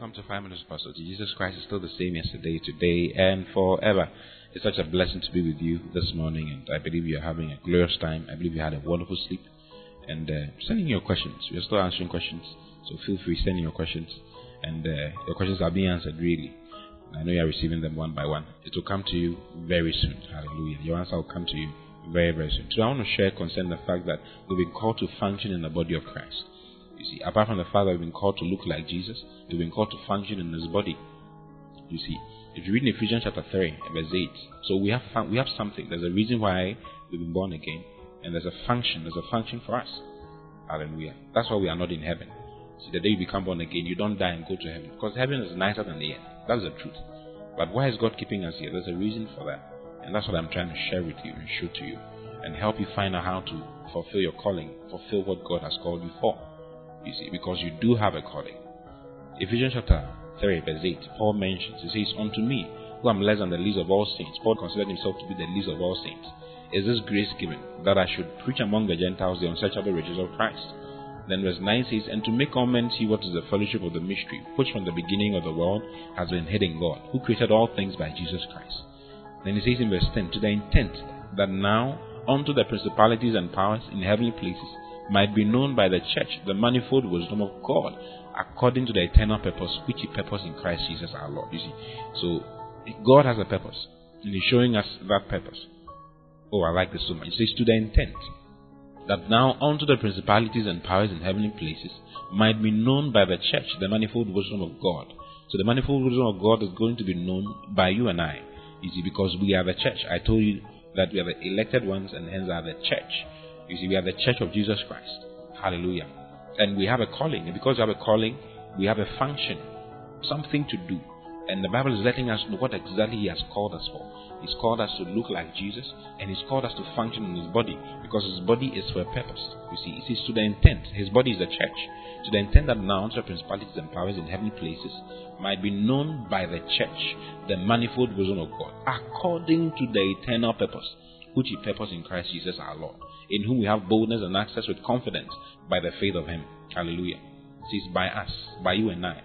Welcome to Five Minutes Pastor. Jesus Christ is still the same yesterday, today, and forever. It's such a blessing to be with you this morning, and I believe you're having a glorious time. I believe you had a wonderful sleep. And uh, sending your questions. We're still answering questions, so feel free sending your questions. And uh, your questions are being answered really. I know you're receiving them one by one. It will come to you very soon. Hallelujah. Your answer will come to you very, very soon. So I want to share concerning the fact that we've been called to function in the body of Christ. You see, apart from the fact that we've been called to look like Jesus, we've been called to function in His body. You see, if you read in Ephesians chapter 3, verse 8, so we have we have something. There's a reason why we've been born again, and there's a function. There's a function for us. Hallelujah. That's why we are not in heaven. See, the day you become born again, you don't die and go to heaven because heaven is nicer than the earth. That's the truth. But why is God keeping us here? There's a reason for that, and that's what I'm trying to share with you and show to you, and help you find out how to fulfill your calling, fulfill what God has called you for. You see, because you do have a calling. Ephesians chapter 3, verse 8, Paul mentions, he says, Unto me, who am less than the least of all saints, Paul considered himself to be the least of all saints, is this grace given, that I should preach among the Gentiles the unsearchable riches of Christ. Then verse 9 says, And to make all men see what is the fellowship of the mystery, which from the beginning of the world has been hid in God, who created all things by Jesus Christ. Then he says in verse 10, To the intent that now unto the principalities and powers in heavenly places might be known by the church the manifold wisdom of God according to the eternal purpose which He purposed in Christ Jesus our Lord. You see, so God has a purpose, and He's showing us that purpose. Oh, I like this so much. It says to the intent that now unto the principalities and powers in heavenly places might be known by the church the manifold wisdom of God. So the manifold wisdom of God is going to be known by you and I. You see, because we are the church. I told you that we are the elected ones and hence are the church. You see, we are the church of Jesus Christ. Hallelujah. And we have a calling. And because we have a calling, we have a function, something to do. And the Bible is letting us know what exactly He has called us for. He's called us to look like Jesus, and He's called us to function in His body, because His body is for a purpose. You see, it is to the intent. His body is the church. To the intent that now the principalities and powers in heavenly places might be known by the church, the manifold wisdom of God, according to the eternal purpose, which He purposed in Christ Jesus our Lord in whom we have boldness and access with confidence by the faith of Him. Hallelujah. It is by us, by you and I,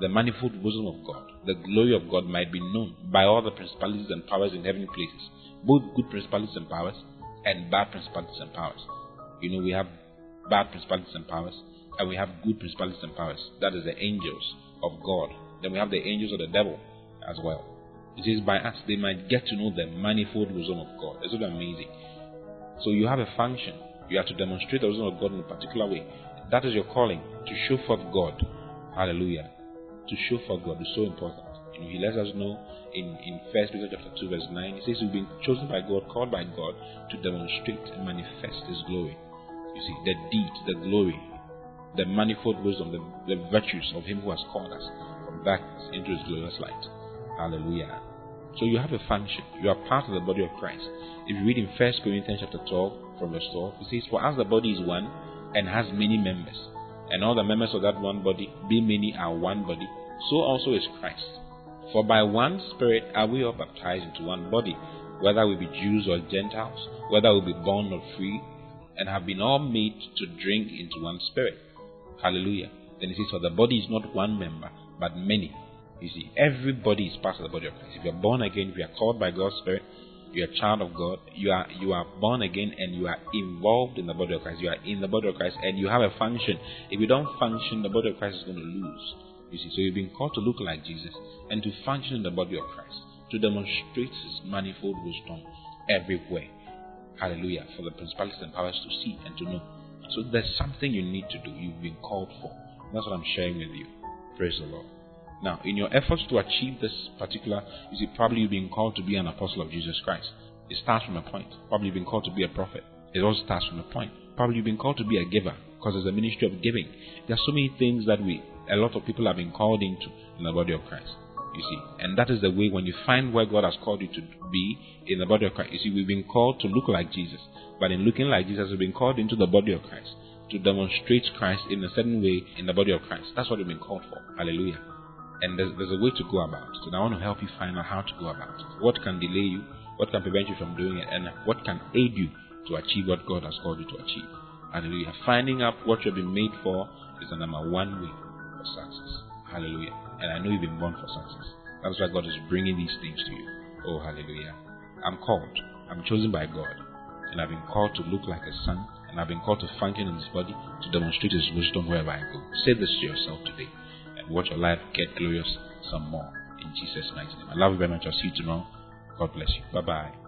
the manifold wisdom of God, the glory of God might be known by all the principalities and powers in heavenly places, both good principalities and powers and bad principalities and powers. You know, we have bad principalities and powers, and we have good principalities and powers. That is the angels of God. Then we have the angels of the devil as well. It is by us they might get to know the manifold wisdom of God. It's really amazing. So you have a function. You have to demonstrate the wisdom of God in a particular way. That is your calling to show forth God. Hallelujah. To show forth God is so important. You know, he lets us know in, in First Peter chapter 2, verse 9, he says we've been chosen by God, called by God to demonstrate and manifest his glory. You see, the deeds, the glory, the manifold wisdom, the, the virtues of him who has called us from darkness into his glorious light. Hallelujah. So you have a function. You are part of the body of Christ. If you read in 1 Corinthians chapter 12 from verse 12, it says, For as the body is one and has many members, and all the members of that one body, being many, are one body, so also is Christ. For by one Spirit are we all baptized into one body, whether we be Jews or Gentiles, whether we be born or free, and have been all made to drink into one Spirit. Hallelujah. Then it says, For the body is not one member, but many. You see, everybody is part of the body of Christ. If you are born again, if you are called by God's Spirit, you are a child of God, you are you are born again and you are involved in the body of Christ. You are in the body of Christ and you have a function. If you don't function, the body of Christ is going to lose. You see, so you've been called to look like Jesus and to function in the body of Christ, to demonstrate his manifold wisdom everywhere. Hallelujah. For the principalities and powers to see and to know. So there's something you need to do. You've been called for. That's what I'm sharing with you. Praise the Lord. Now, in your efforts to achieve this particular, you see, probably you've been called to be an apostle of Jesus Christ. It starts from a point. Probably you've been called to be a prophet. It also starts from a point. Probably you've been called to be a giver because there's a ministry of giving. There are so many things that we, a lot of people have been called into in the body of Christ. You see, and that is the way when you find where God has called you to be in the body of Christ. You see, we've been called to look like Jesus, but in looking like Jesus, we've been called into the body of Christ to demonstrate Christ in a certain way in the body of Christ. That's what we've been called for. Hallelujah. And there's, there's a way to go about it. And I want to help you find out how to go about it. What can delay you? What can prevent you from doing it? And what can aid you to achieve what God has called you to achieve? Hallelujah. Finding out what you've been made for is the number one way for success. Hallelujah. And I know you've been born for success. That's why God is bringing these things to you. Oh, hallelujah. I'm called. I'm chosen by God. And I've been called to look like a son. And I've been called to function in his body to demonstrate his wisdom wherever I go. Say this to yourself today. Watch your life get glorious some more. In Jesus' mighty name. I love you very much. I'll see you tomorrow. God bless you. Bye bye.